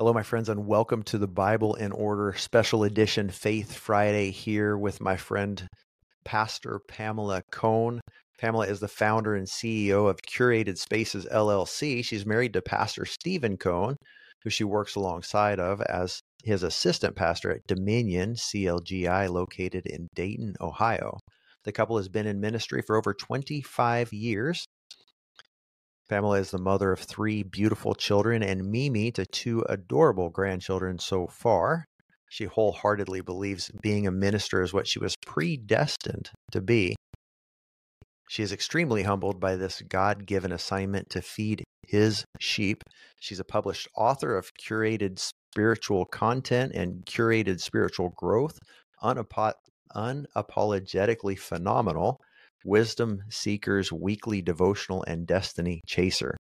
Hello, my friends, and welcome to the Bible in Order Special Edition Faith Friday here with my friend, Pastor Pamela Cone. Pamela is the founder and CEO of Curated Spaces LLC. She's married to Pastor Steven Cone, who she works alongside of as his assistant pastor at Dominion CLGI, located in Dayton, Ohio. The couple has been in ministry for over 25 years Pamela is the mother of three beautiful children and Mimi to two adorable grandchildren so far. She wholeheartedly believes being a minister is what she was predestined to be. She is extremely humbled by this God given assignment to feed his sheep. She's a published author of curated spiritual content and curated spiritual growth, unapo- unapologetically phenomenal, Wisdom Seekers Weekly Devotional and Destiny Chaser.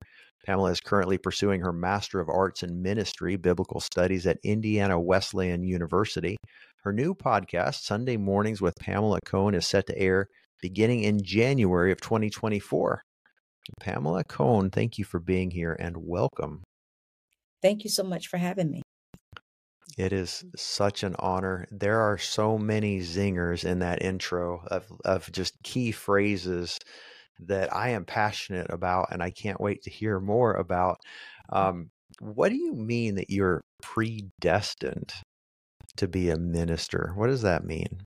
Pamela is currently pursuing her Master of Arts in Ministry, Biblical Studies at Indiana Wesleyan University. Her new podcast, Sunday Mornings with Pamela Cone, is set to air beginning in January of 2024. Pamela Cone, thank you for being here and welcome. Thank you so much for having me. It is such an honor. There are so many zingers in that intro of, of just key phrases that I am passionate about and I can't wait to hear more about. Um, what do you mean that you're predestined to be a minister? What does that mean?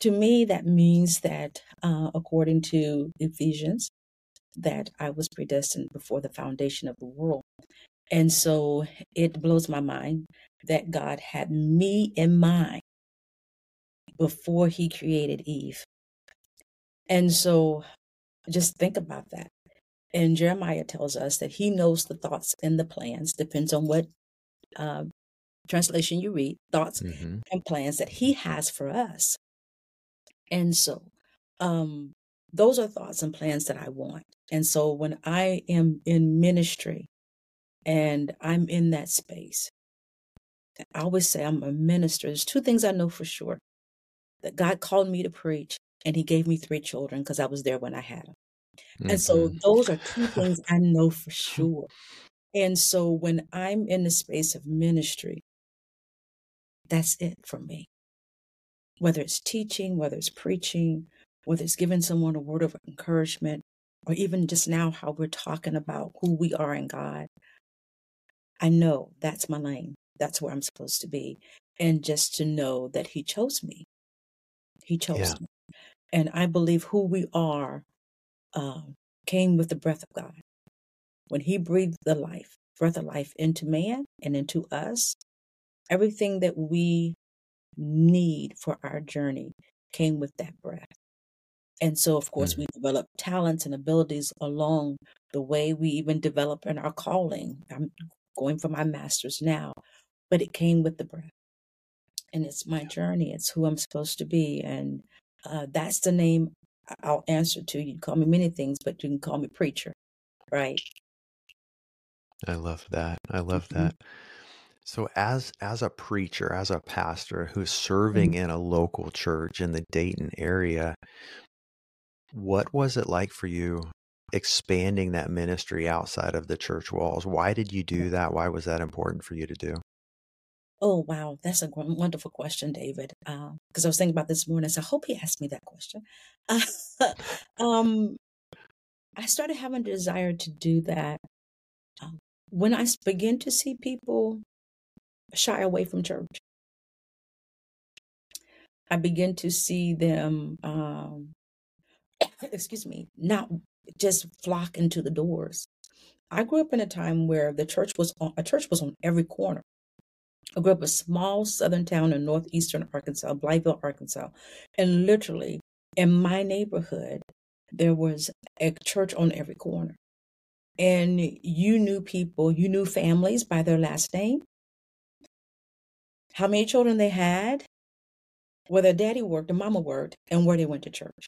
To me, that means that uh, according to Ephesians, that I was predestined before the foundation of the world. And so it blows my mind that God had me in mind before he created Eve. And so just think about that. And Jeremiah tells us that he knows the thoughts and the plans, depends on what uh, translation you read, thoughts mm-hmm. and plans that he has for us. And so um, those are thoughts and plans that I want. And so when I am in ministry and I'm in that space, I always say I'm a minister. There's two things I know for sure that God called me to preach, and He gave me three children because I was there when I had them. Mm-hmm. And so mm-hmm. those are two things I know for sure. And so when I'm in the space of ministry, that's it for me. Whether it's teaching, whether it's preaching, whether it's giving someone a word of encouragement, or even just now how we're talking about who we are in God, I know that's my lane. That's where I'm supposed to be. And just to know that He chose me. He chose yeah. me. And I believe who we are um, came with the breath of God. When He breathed the life, breath of life into man and into us, everything that we need for our journey came with that breath. And so, of course, mm. we develop talents and abilities along the way. We even develop in our calling. I'm going for my master's now but it came with the breath. And it's my journey. It's who I'm supposed to be. And uh, that's the name I'll answer to. You can call me many things, but you can call me preacher, right? I love that. I love mm-hmm. that. So as as a preacher, as a pastor who's serving mm-hmm. in a local church in the Dayton area, what was it like for you expanding that ministry outside of the church walls? Why did you do that? Why was that important for you to do? Oh, wow. That's a wonderful question, David. Because uh, I was thinking about this morning. So I hope he asked me that question. um, I started having a desire to do that um, when I begin to see people shy away from church. I begin to see them, um, excuse me, not just flock into the doors. I grew up in a time where the church was on, a church was on every corner. I grew up in a small southern town in northeastern Arkansas, Blytheville, Arkansas. And literally in my neighborhood, there was a church on every corner. And you knew people, you knew families by their last name, how many children they had, where their daddy worked and mama worked, and where they went to church.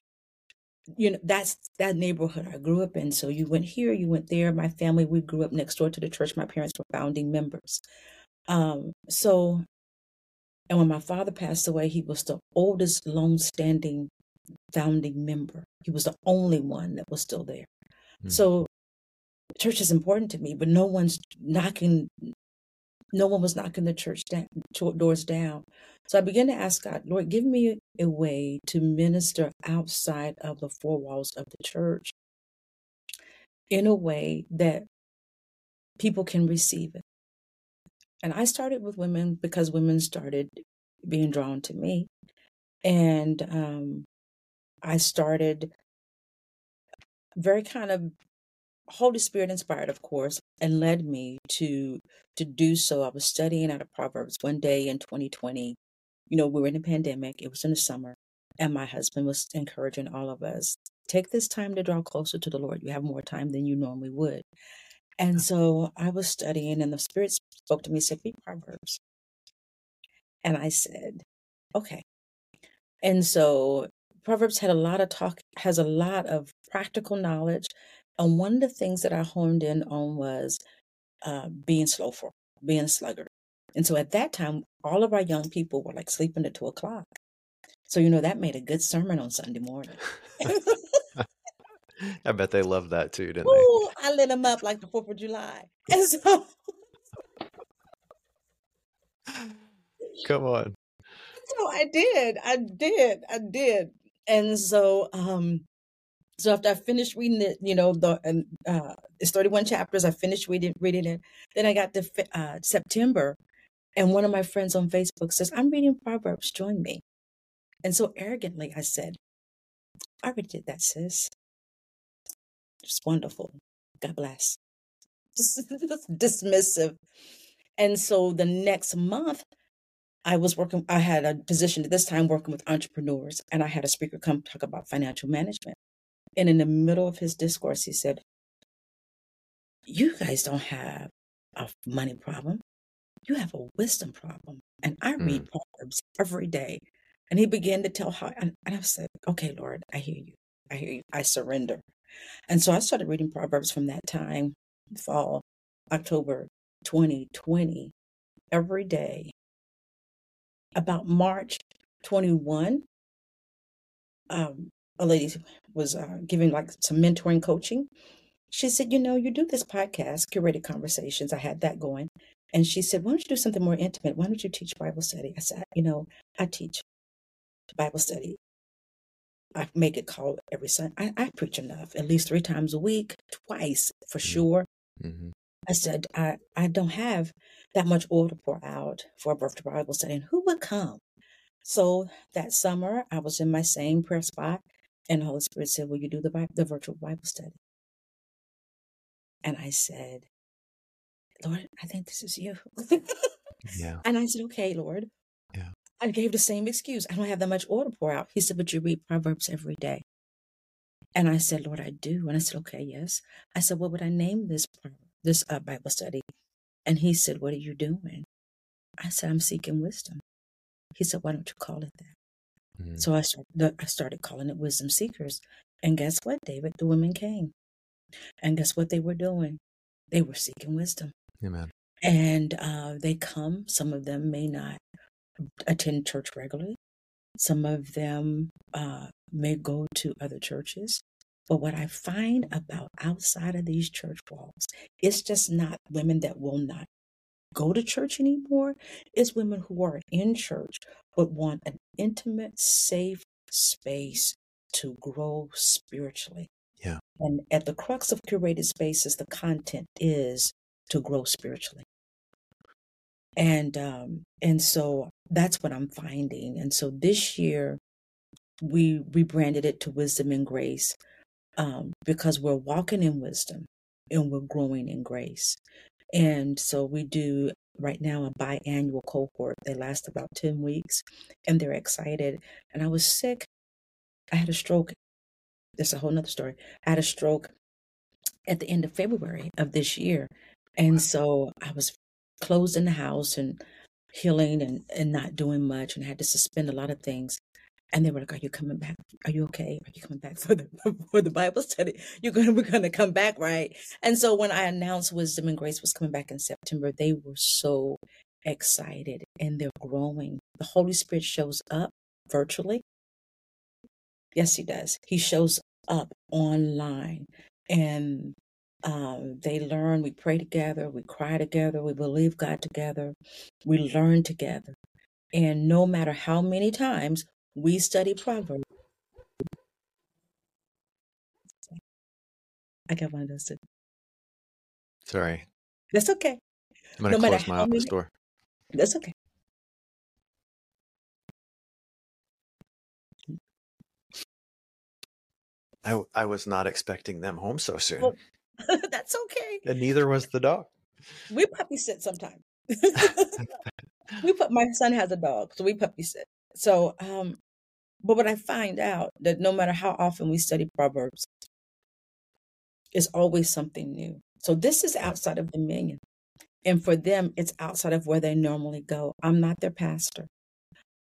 You know, that's that neighborhood I grew up in. So you went here, you went there. My family, we grew up next door to the church. My parents were founding members. Um, so, and when my father passed away, he was the oldest long-standing founding member. He was the only one that was still there. Mm. So, church is important to me, but no one's knocking no one was knocking the church down, doors down. So I began to ask God, Lord, give me a way to minister outside of the four walls of the church in a way that people can receive it. And I started with women because women started being drawn to me. And um, I started very kind of Holy Spirit inspired, of course, and led me to to do so. I was studying out of Proverbs one day in 2020. You know, we were in a pandemic. It was in the summer, and my husband was encouraging all of us take this time to draw closer to the Lord. You have more time than you normally would. And so I was studying, and the Spirit spoke to me, said, Read Proverbs. And I said, Okay. And so Proverbs had a lot of talk, has a lot of practical knowledge. And one of the things that I honed in on was uh, being slowful, being sluggard. And so at that time, all of our young people were like sleeping at two o'clock. So, you know, that made a good sermon on Sunday morning. I bet they loved that too, didn't Ooh, I lit them up like the 4th of July. And so, Come on. so I did. I did. I did. And so, um, so after I finished reading it, you know, the and uh, it's 31 chapters. I finished reading reading it. Then I got to uh, September, and one of my friends on Facebook says, "I'm reading Proverbs. Join me." And so arrogantly, I said, "I already did that, sis. It's wonderful. God bless." Dismissive. And so the next month, I was working, I had a position at this time working with entrepreneurs, and I had a speaker come talk about financial management. And in the middle of his discourse, he said, You guys don't have a money problem. You have a wisdom problem. And I Mm. read Proverbs every day. And he began to tell how, and, and I said, Okay, Lord, I hear you. I hear you. I surrender. And so I started reading Proverbs from that time, fall, October 2020, every day. About March 21, um, a lady was uh, giving like some mentoring coaching. She said, You know, you do this podcast, Curated Conversations. I had that going. And she said, Why don't you do something more intimate? Why don't you teach Bible study? I said, You know, I teach Bible study. I make it call every Sunday. I, I preach enough, at least three times a week, twice for sure. Mm. sure. hmm I said, I, I don't have that much oil to pour out for a birth to Bible study. And who would come? So that summer, I was in my same prayer spot, and the Holy Spirit said, Will you do the, Bi- the virtual Bible study? And I said, Lord, I think this is you. Yeah. and I said, Okay, Lord. Yeah. I gave the same excuse. I don't have that much oil to pour out. He said, But you read Proverbs every day. And I said, Lord, I do. And I said, Okay, yes. I said, What would I name this this uh, Bible study? And he said, What are you doing? I said, I'm seeking wisdom. He said, Why don't you call it that? Mm. So I started, I started calling it Wisdom Seekers. And guess what, David? The women came. And guess what they were doing? They were seeking wisdom. Amen. And uh, they come. Some of them may not attend church regularly. Some of them uh, may go to other churches. But what I find about outside of these church walls, it's just not women that will not go to church anymore. It's women who are in church but want an intimate, safe space to grow spiritually. Yeah. And at the crux of curated spaces, the content is to grow spiritually. And um, and so that's what I'm finding. And so this year we rebranded it to Wisdom and Grace um, because we're walking in wisdom and we're growing in grace. And so we do right now a biannual cohort. They last about 10 weeks and they're excited. And I was sick. I had a stroke. That's a whole nother story. I had a stroke at the end of February of this year. And so I was closed in the house and healing and, and not doing much and had to suspend a lot of things. And they were like, Are you coming back? Are you okay? Are you coming back for the for the Bible study? You're gonna we're gonna come back, right? And so when I announced Wisdom and Grace was coming back in September, they were so excited and they're growing. The Holy Spirit shows up virtually. Yes, he does. He shows up online. And Um, they learn, we pray together, we cry together, we believe God together, we learn together. And no matter how many times we study Proverbs, I got one of those too. Sorry. That's okay. I'm going to No matter close my office many, door. that's okay. I, I was not expecting them home so soon. Well, that's okay. And neither was the dog. We puppy sit sometimes. we put my son has a dog, so we puppy sit. So, um, but what I find out that no matter how often we study Proverbs, it's always something new. So this is outside of dominion. And for them, it's outside of where they normally go. I'm not their pastor.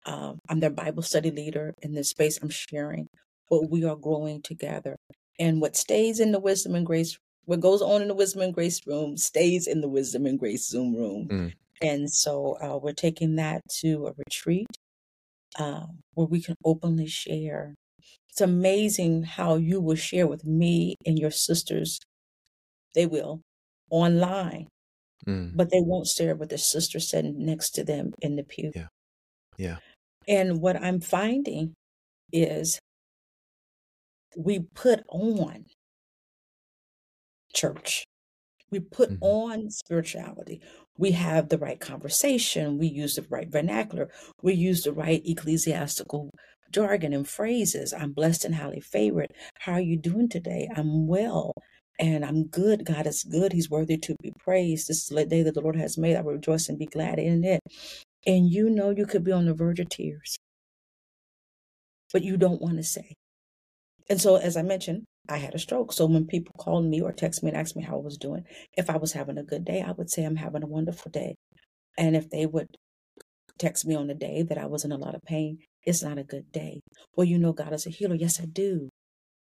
Um, I'm their Bible study leader in this space I'm sharing, but we are growing together. And what stays in the wisdom and grace, what goes on in the wisdom and grace room, stays in the wisdom and grace Zoom room. Mm, And so uh, we're taking that to a retreat uh, where we can openly share. It's amazing how you will share with me and your sisters, they will, online, mm, but they won't share with their sister sitting next to them in the pew. yeah. Yeah. And what I'm finding is we put on church. We put hmm on spirituality. We have the right conversation. We use the right vernacular. We use the right ecclesiastical jargon and phrases. I'm blessed and highly favored. How are you doing today? I'm well and I'm good. God is good. He's worthy to be praised. This is the day that the Lord has made. I will rejoice and be glad in it. And you know you could be on the verge of tears, but you don't want to say. And so, as I mentioned, I had a stroke. So when people called me or text me and asked me how I was doing, if I was having a good day, I would say I'm having a wonderful day. And if they would text me on a day that I was in a lot of pain, it's not a good day. Well, you know God is a healer. Yes, I do.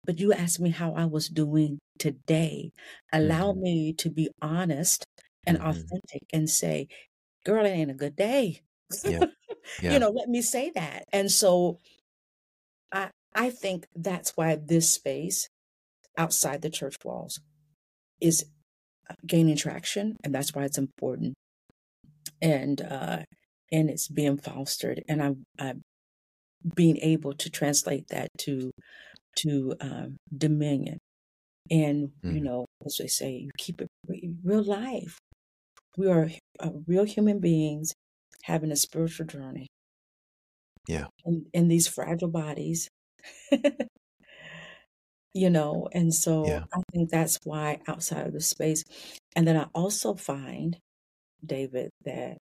But you asked me how I was doing today. Allow hmm me to be honest and hmm authentic and say, girl, it ain't a good day. Yeah. Yeah. you know, let me say that. And so I I think that's why this space outside the church walls is gaining traction and that's why it's important. And uh and it's being fostered and i'm i'm being able to translate that to to um dominion. And you Mm, know as they say you keep it real life. We are uh, real human beings having a spiritual journey. Yeah. in, in these fragile bodies you know and so Yeah. i think that's why outside of the space and then i also find david that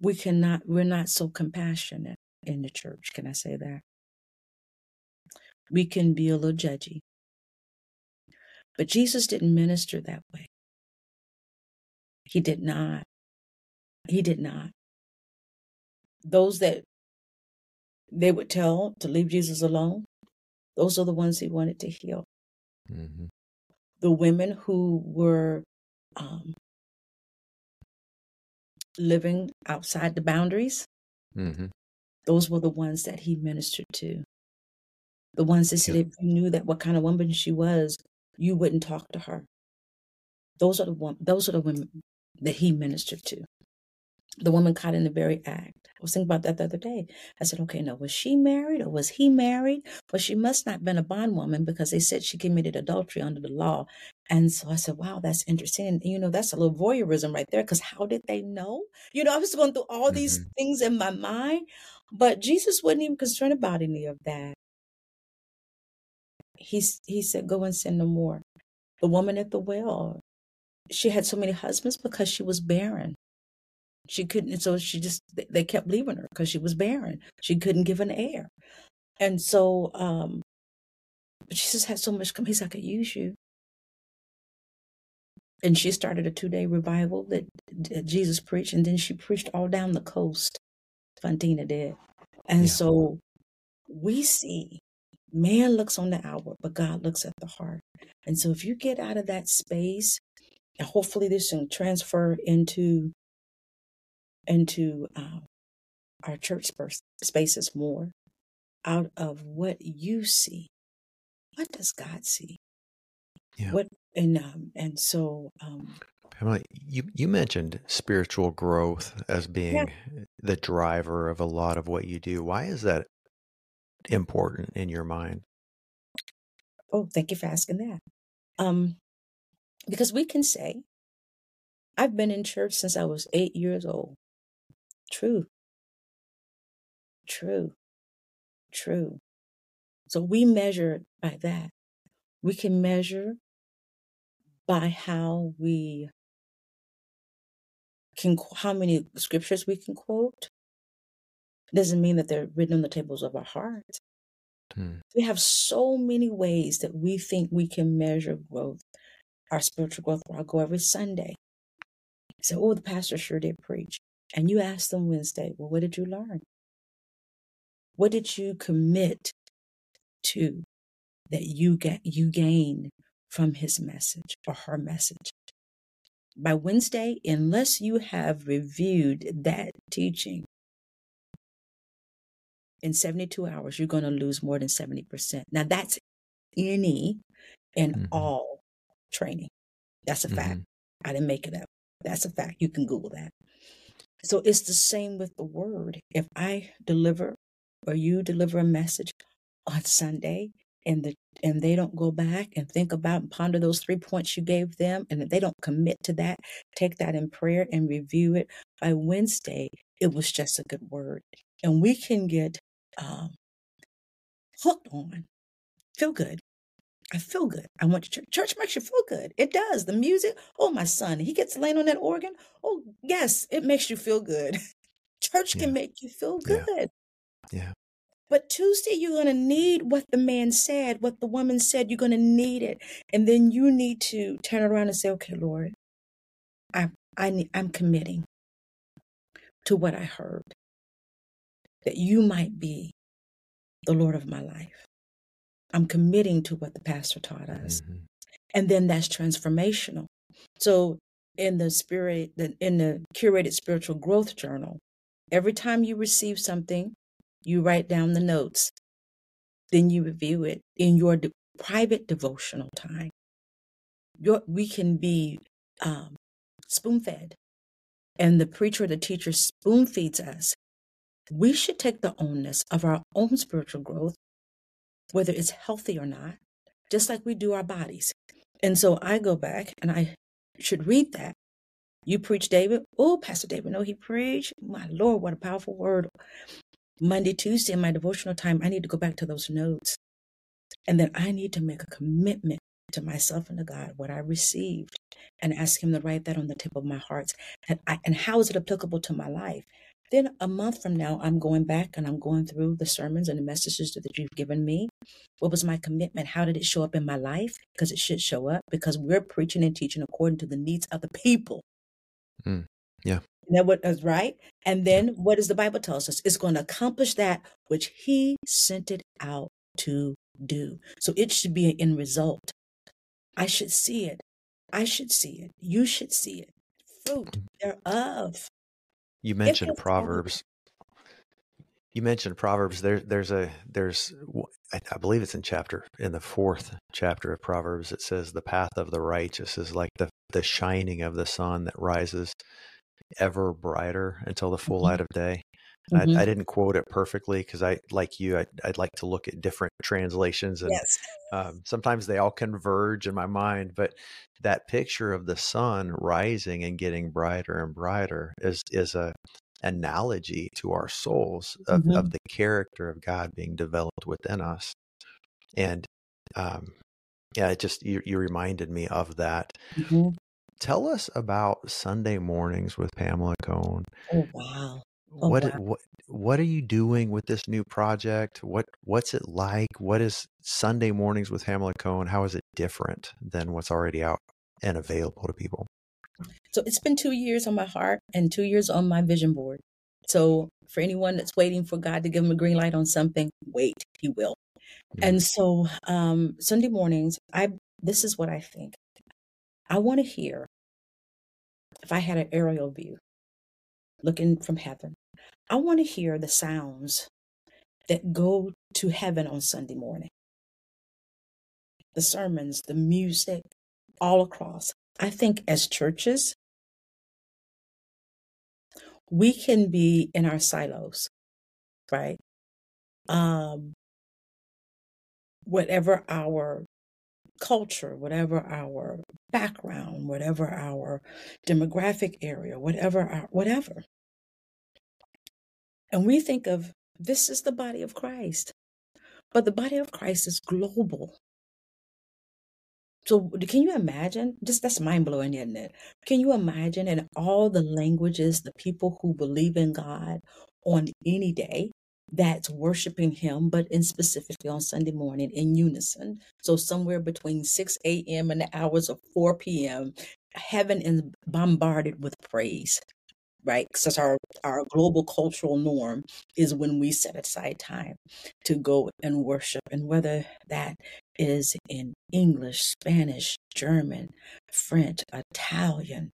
we cannot we're not so compassionate in the church. Can i say that? We can be a little judgy. But jesus didn't minister that way. He did not. He did not. Those that they would tell to leave jesus alone those are the ones he wanted to heal Mm-hmm. the women who were um, living outside the boundaries mm-hmm. those were the ones that he ministered to the ones that said Yeah. if you knew that what kind of woman she was you wouldn't talk to her those are the one those are the women that he ministered to the woman caught in the very act. I was thinking about that the other day. I said okay no was she married or was he married? Well she must not have been a bondwoman because they said she committed adultery under the law. And so i said wow that's interesting. And you know that's a little voyeurism right there because how did they know? You know i was going through all these hmm things in my mind but jesus wasn't even concerned about any of that. He's, he said, Go and sin no more. The woman at the well, she had so many husbands because she was barren. She couldn't, so she just, they kept leaving her because she was barren. She couldn't give an heir. And so, um, she just had so much come. He's like, I could use you. And she started a two day revival that, that Jesus preached. And then she preached all down the coast. Fantina did. And Yeah. so we see man looks on the outward, but God looks at the heart. And so if you get out of that space, and hopefully this can transfer into into um, our church spaces more out of what you see. What does God see? Yeah. What and um, and so um, Pamela, you you mentioned spiritual growth as yeah. being the driver of a lot of what you do. Why is that important in your mind? Oh, thank you for asking that. Um, because we can say, I've been in church since I was eight years old. True, true, true. So we measure by that. We can measure by how we can, how many scriptures we can quote. Doesn't mean that they're written on the tables of our heart. Hmm. We have so many ways that we think we can measure growth, our spiritual growth. Where I go every Sunday. So, oh, the pastor sure did preach. And you ask them Wednesday, well, what did you learn? What did you commit to that you get you gain from his message or her message? By Wednesday, unless you have reviewed that teaching in 72 hours, you're going to lose more than 70%. Now, that's any and Mhm. all training. That's a fact. Mhm. I didn't make it up. That's a fact. You can Google that. So it's the same with the word. If I deliver or you deliver a message on Sunday and the and they don't go back and think about and ponder those three points you gave them and if they don't commit to that, take that in prayer and review it by Wednesday, it was just a good word. And we can get um, hooked on, feel good. I feel good. I went to church. Church makes you feel good. It does. The music. Oh, my son, he gets laying on that organ. Oh, yes, it makes you feel good. Church Yeah. can make you feel Yeah. good. Yeah. But Tuesday, you're going to need what the man said, what the woman said. You're going to need it. And then you need to turn around and say, okay, Lord, I, I need, I'm committing to what I heard, that you might be the Lord of my life. I'm committing to what the pastor taught us. Mhm. and then that's transformational so in the spirit the- in the curated spiritual growth journal every time you receive something you write down the notes then you review it in your de- private devotional time your, we can be um, spoon fed and the preacher or the teacher spoon feeds us we should take the onus of our own spiritual growth whether it's healthy or not just like we do our bodies and so I go back and I should read that. You preach, David. Oh, Pastor David, no, he preached. My Lord, what a powerful word. Monday, Tuesday, in my devotional time, I need to go back to those notes. And then I need to make a commitment to myself and to God, what I received, and ask Him to write that on the tip of my heart. And, I, and how is it applicable to my life? Then a month from now, I'm going back and I'm going through the sermons and the messages that you've given me. What was my commitment? How did it show up in my life? Because it should show up because we're preaching and teaching according to the needs of the people. Mm, yeah. That what is right? And then what does the Bible tells us? It's going to accomplish that which He sent it out to do. So it should be an end result. I should see it. I should see it. You should see it. Fruit thereof. You mentioned Proverbs. You mentioned Proverbs. There, there's a there's I I believe it's in chapter in the fourth chapter of Proverbs. It says the path of the righteous is like the the shining of the sun that rises ever brighter until the full Mhm. light of day. Mhm. I, I didn't quote it perfectly because I, like you, I, I'd like to look at different translations and Yes. um, sometimes they all converge in my mind. But that picture of the sun rising and getting brighter and brighter is is a analogy to our souls of, Mhm. of the character of God being developed within us. And um, yeah, it just you, you reminded me of that. Mhm. Tell us about Sunday mornings with Pamela Cone. Oh wow. Oh What wow. what what are you doing with this new project? What what's it like? What is Sunday mornings with Pamela Cone? How is it different than what's already out and available to people? So it's been two years on my heart and two years on my vision board. So for anyone that's waiting for God to give them a green light on something, wait, He will. Yeah. And so um, Sunday mornings, I this is what I think. I want to hear if I had an aerial view looking from heaven. I want to hear the sounds that go to heaven on Sunday morning. The sermons, the music, all across. I think as churches, we can be in our silos, right? Um, whatever our culture, whatever our background, whatever our demographic area, whatever our whatever. And we think of this is the body of Christ. But the body of Christ is global. So can you imagine? Just that's mind blowing, isn't it? Can you imagine in all the languages, the people who believe in God on any day that's worshiping Him, but in specifically on Sunday morning in unison. So somewhere between 6 a.m. and the hours of 4 p.m., heaven is bombarded with praise right? Because our our global cultural norm is when we set aside time to go and worship, and whether that is in English, Spanish, German, French, Italian,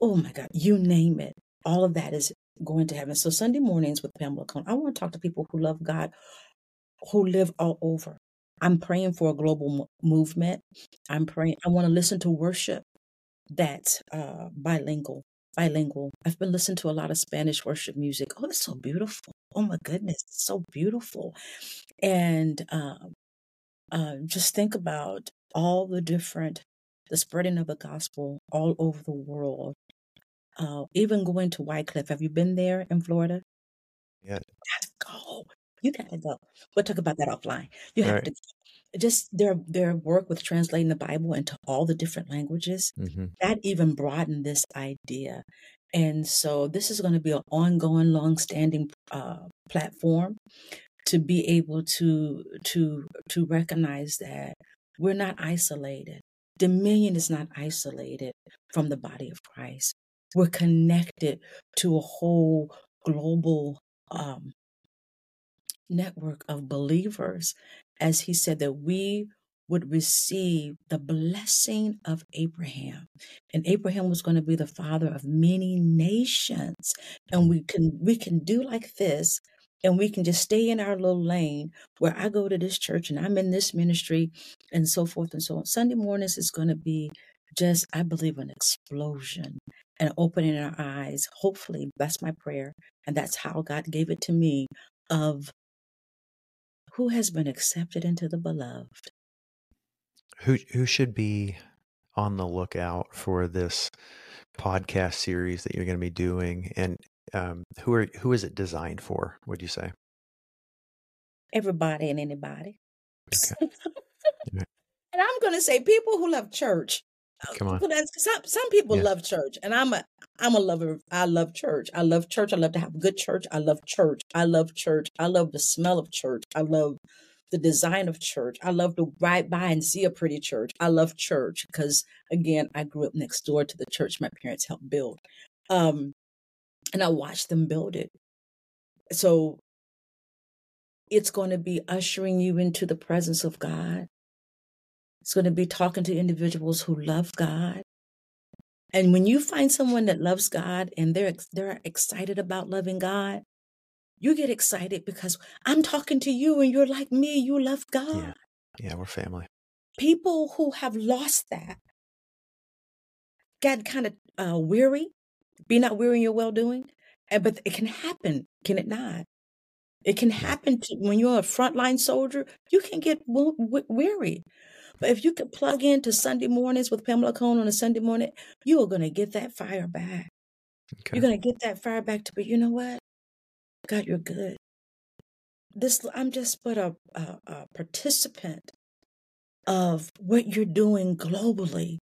oh my God, you name it, all of that is going to heaven. So Sunday mornings with Pamela Cone, I want to talk to people who love God, who live all over. I'm praying for a global movement. I'm praying. I want to listen to worship that's uh, bilingual bilingual. I've been listening to a lot of Spanish worship music. Oh, it's so beautiful. Oh my goodness, it's so beautiful. And um, uh, just think about all the different, the spreading of the gospel all over the world. Uh, even going to Wycliffe. Have you been there in Florida? Yeah. You gotta go. You gotta go. We'll talk about that offline. You have Right. to just their their work with translating the Bible into all the different languages mm-hmm. that even broadened this idea. And so this is going to be an ongoing, long-standing uh, platform to be able to to to recognize that we're not isolated. Dominion is not isolated from the body of Christ. We're connected to a whole global um, network of believers, as he said that we would receive the blessing of Abraham. And Abraham was going to be the father of many nations. And we can we can do like this and we can just stay in our little lane where I go to this church and I'm in this ministry and so forth and so on. Sunday mornings is going to be just, I believe, an explosion and opening our eyes. Hopefully, that's my prayer. And that's how God gave it to me of who has been accepted into the beloved. Who who should be on the lookout for this podcast series that you're going to be doing, and um, who are who is it designed for? Would you say? Everybody and anybody. Okay. and I'm going to say people who love church. Come on. Some some people Yeah. love church, and I'm a I'm a lover. I love church. I love church. I love to have good church. I love church. I love church. I love the smell of church. I love the design of church. I love to ride by and see a pretty church. I love church because again, I grew up next door to the church my parents helped build, um, and I watched them build it. So it's going to be ushering you into the presence of God. It's going to be talking to individuals who love God. And when you find someone that loves God and they're they're excited about loving God, you get excited because I'm talking to you and you're like me, you love God. Yeah. Yeah, we're family. People who have lost that get kind of uh, weary, be not weary in your well doing, but it can happen, can it not? It can happen to when you're a frontline soldier. You can get weary, but if you could plug into Sunday mornings with Pamela Cone on a Sunday morning, you are going to get that fire back. Okay. You're going to get that fire back to, but you know what? God, you're good. This I'm just but a, a, a participant of what you're doing globally.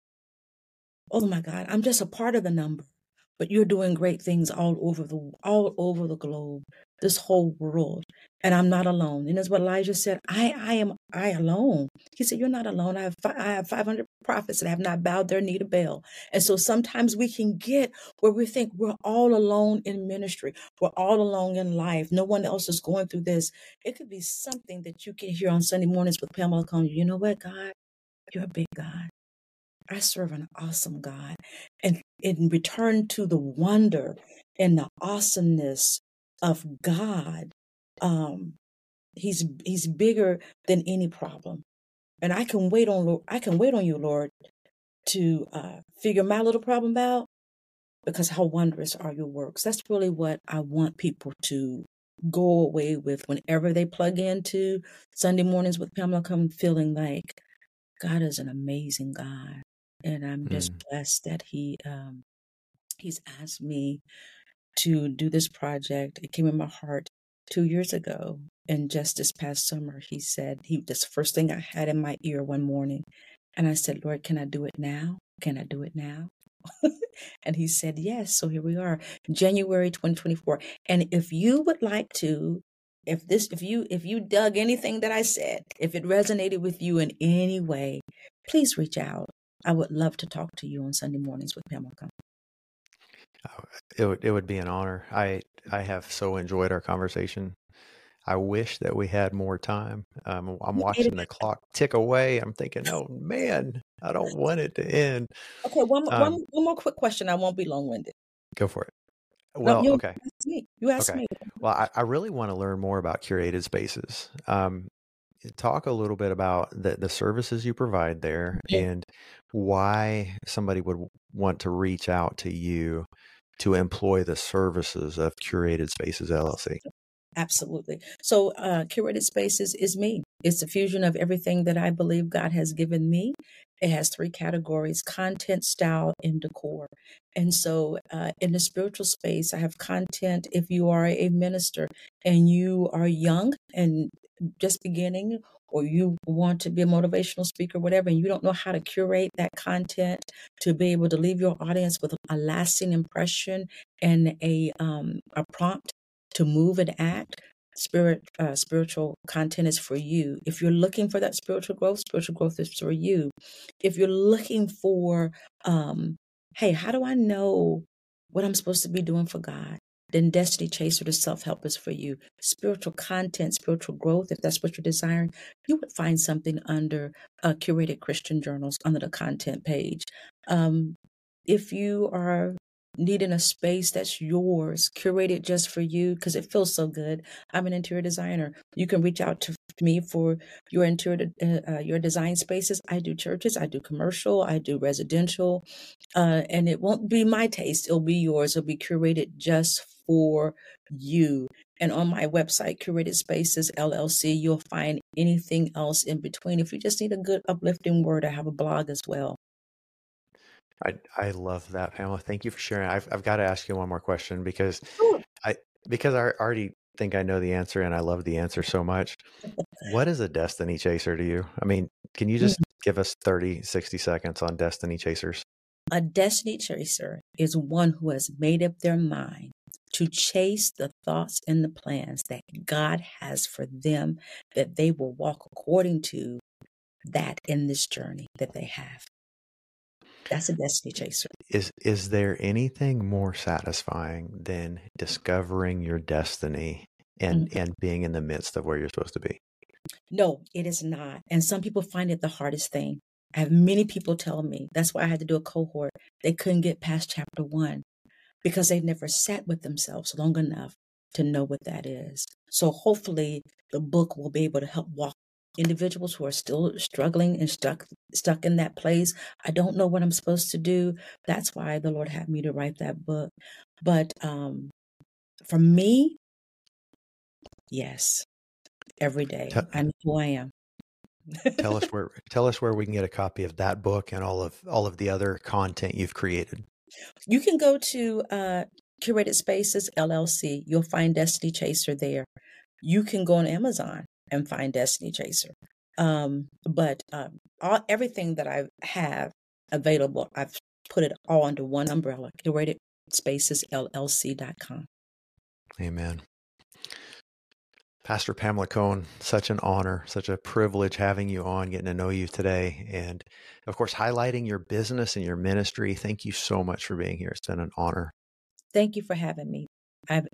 Oh my God, I'm just a part of the number, but you're doing great things all over the all over the globe, this whole world, and I'm not alone. And that's what Elijah said. I I am I alone. He said, "You're not alone. I have fi- I have 500 prophets that have not bowed their knee to Baal." And so sometimes we can get where we think we're all alone in ministry, we're all alone in life. No one else is going through this. It could be something that you can hear on Sunday mornings with Pamela Coney. You know what, God? You're a big God. I serve an awesome God. And in return to the wonder and the awesomeness of God, um, He's He's bigger than any problem. And I can wait on Lord, I can wait on you, Lord, to uh, figure my little problem out because how wondrous are your works. That's really what I want people to go away with whenever they plug into Sunday mornings with Pamela Cone feeling like God is an amazing God. And I'm just mm. blessed that He um He's asked me to do this project. It came in my heart two years ago. And just this past summer, he said, he this first thing I had in my ear one morning. And I said, Lord, can I do it now? Can I do it now? and he said, Yes. So here we are, January 2024. And if you would like to, if this, if you, if you dug anything that I said, if it resonated with you in any way, please reach out. I would love to talk to you on Sunday mornings with Pamela. It would it would be an honor. I I have so enjoyed our conversation. I wish that we had more time. Um, I'm watching the clock tick away. I'm thinking, oh man, I don't want it to end. Okay, one, um, one, one more quick question. I won't be long winded. Go for it. Well, no, you okay. Asked me. You asked okay. me. Well, I, I, really want to learn more about curated spaces. Um, talk a little bit about the, the services you provide there and why somebody would want to reach out to you to employ the services of Curated Spaces LLC. Absolutely. So, uh, Curated Spaces is me. It's a fusion of everything that I believe God has given me. It has three categories content, style, and decor. And so, uh, in the spiritual space, I have content. If you are a minister and you are young and just beginning, or you want to be a motivational speaker, whatever, and you don't know how to curate that content to be able to leave your audience with a lasting impression and a um, a prompt to move and act, spirit uh, spiritual content is for you. If you're looking for that spiritual growth, spiritual growth is for you. If you're looking for, um, hey, how do I know what I'm supposed to be doing for God? Then Destiny Chaser, the self help is for you. Spiritual content, spiritual growth, if that's what you're desiring, you would find something under uh, curated Christian journals under the content page. Um, if you are needing a space that's yours, curated just for you, because it feels so good. I'm an interior designer. You can reach out to me for your interior, uh, uh, your design spaces. I do churches, I do commercial, I do residential, uh, and it won't be my taste. It'll be yours. It'll be curated just for you. And on my website, Curated Spaces LLC, you'll find anything else in between. If you just need a good uplifting word, I have a blog as well. I I love that, Pamela. Thank you for sharing. I've I've got to ask you one more question because sure. I because I already think I know the answer and I love the answer so much. what is a destiny chaser to you? I mean, can you just mm-hmm. give us 30, 60 seconds on destiny chasers? A destiny chaser is one who has made up their mind to chase the thoughts and the plans that God has for them, that they will walk according to that in this journey that they have. That's a destiny chaser. Is is there anything more satisfying than discovering your destiny and mm-hmm. and being in the midst of where you're supposed to be? No, it is not. And some people find it the hardest thing. I have many people tell me that's why I had to do a cohort. They couldn't get past chapter one because they never sat with themselves long enough to know what that is. So hopefully the book will be able to help walk individuals who are still struggling and stuck stuck in that place. I don't know what I'm supposed to do. That's why the Lord had me to write that book. But um for me, yes, every day. Tell, I know who I am. tell us where tell us where we can get a copy of that book and all of all of the other content you've created. You can go to uh Curated Spaces LLC. You'll find Destiny Chaser there. You can go on Amazon and find Destiny Chaser. Um, but um, all everything that I have available, I've put it all under one umbrella, curated spaces llc.com. Amen. Pastor Pamela Cone, such an honor, such a privilege having you on, getting to know you today, and of course, highlighting your business and your ministry. Thank you so much for being here. It's been an honor. Thank you for having me. I've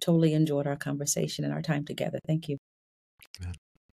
totally enjoyed our conversation and our time together. Thank you. Amen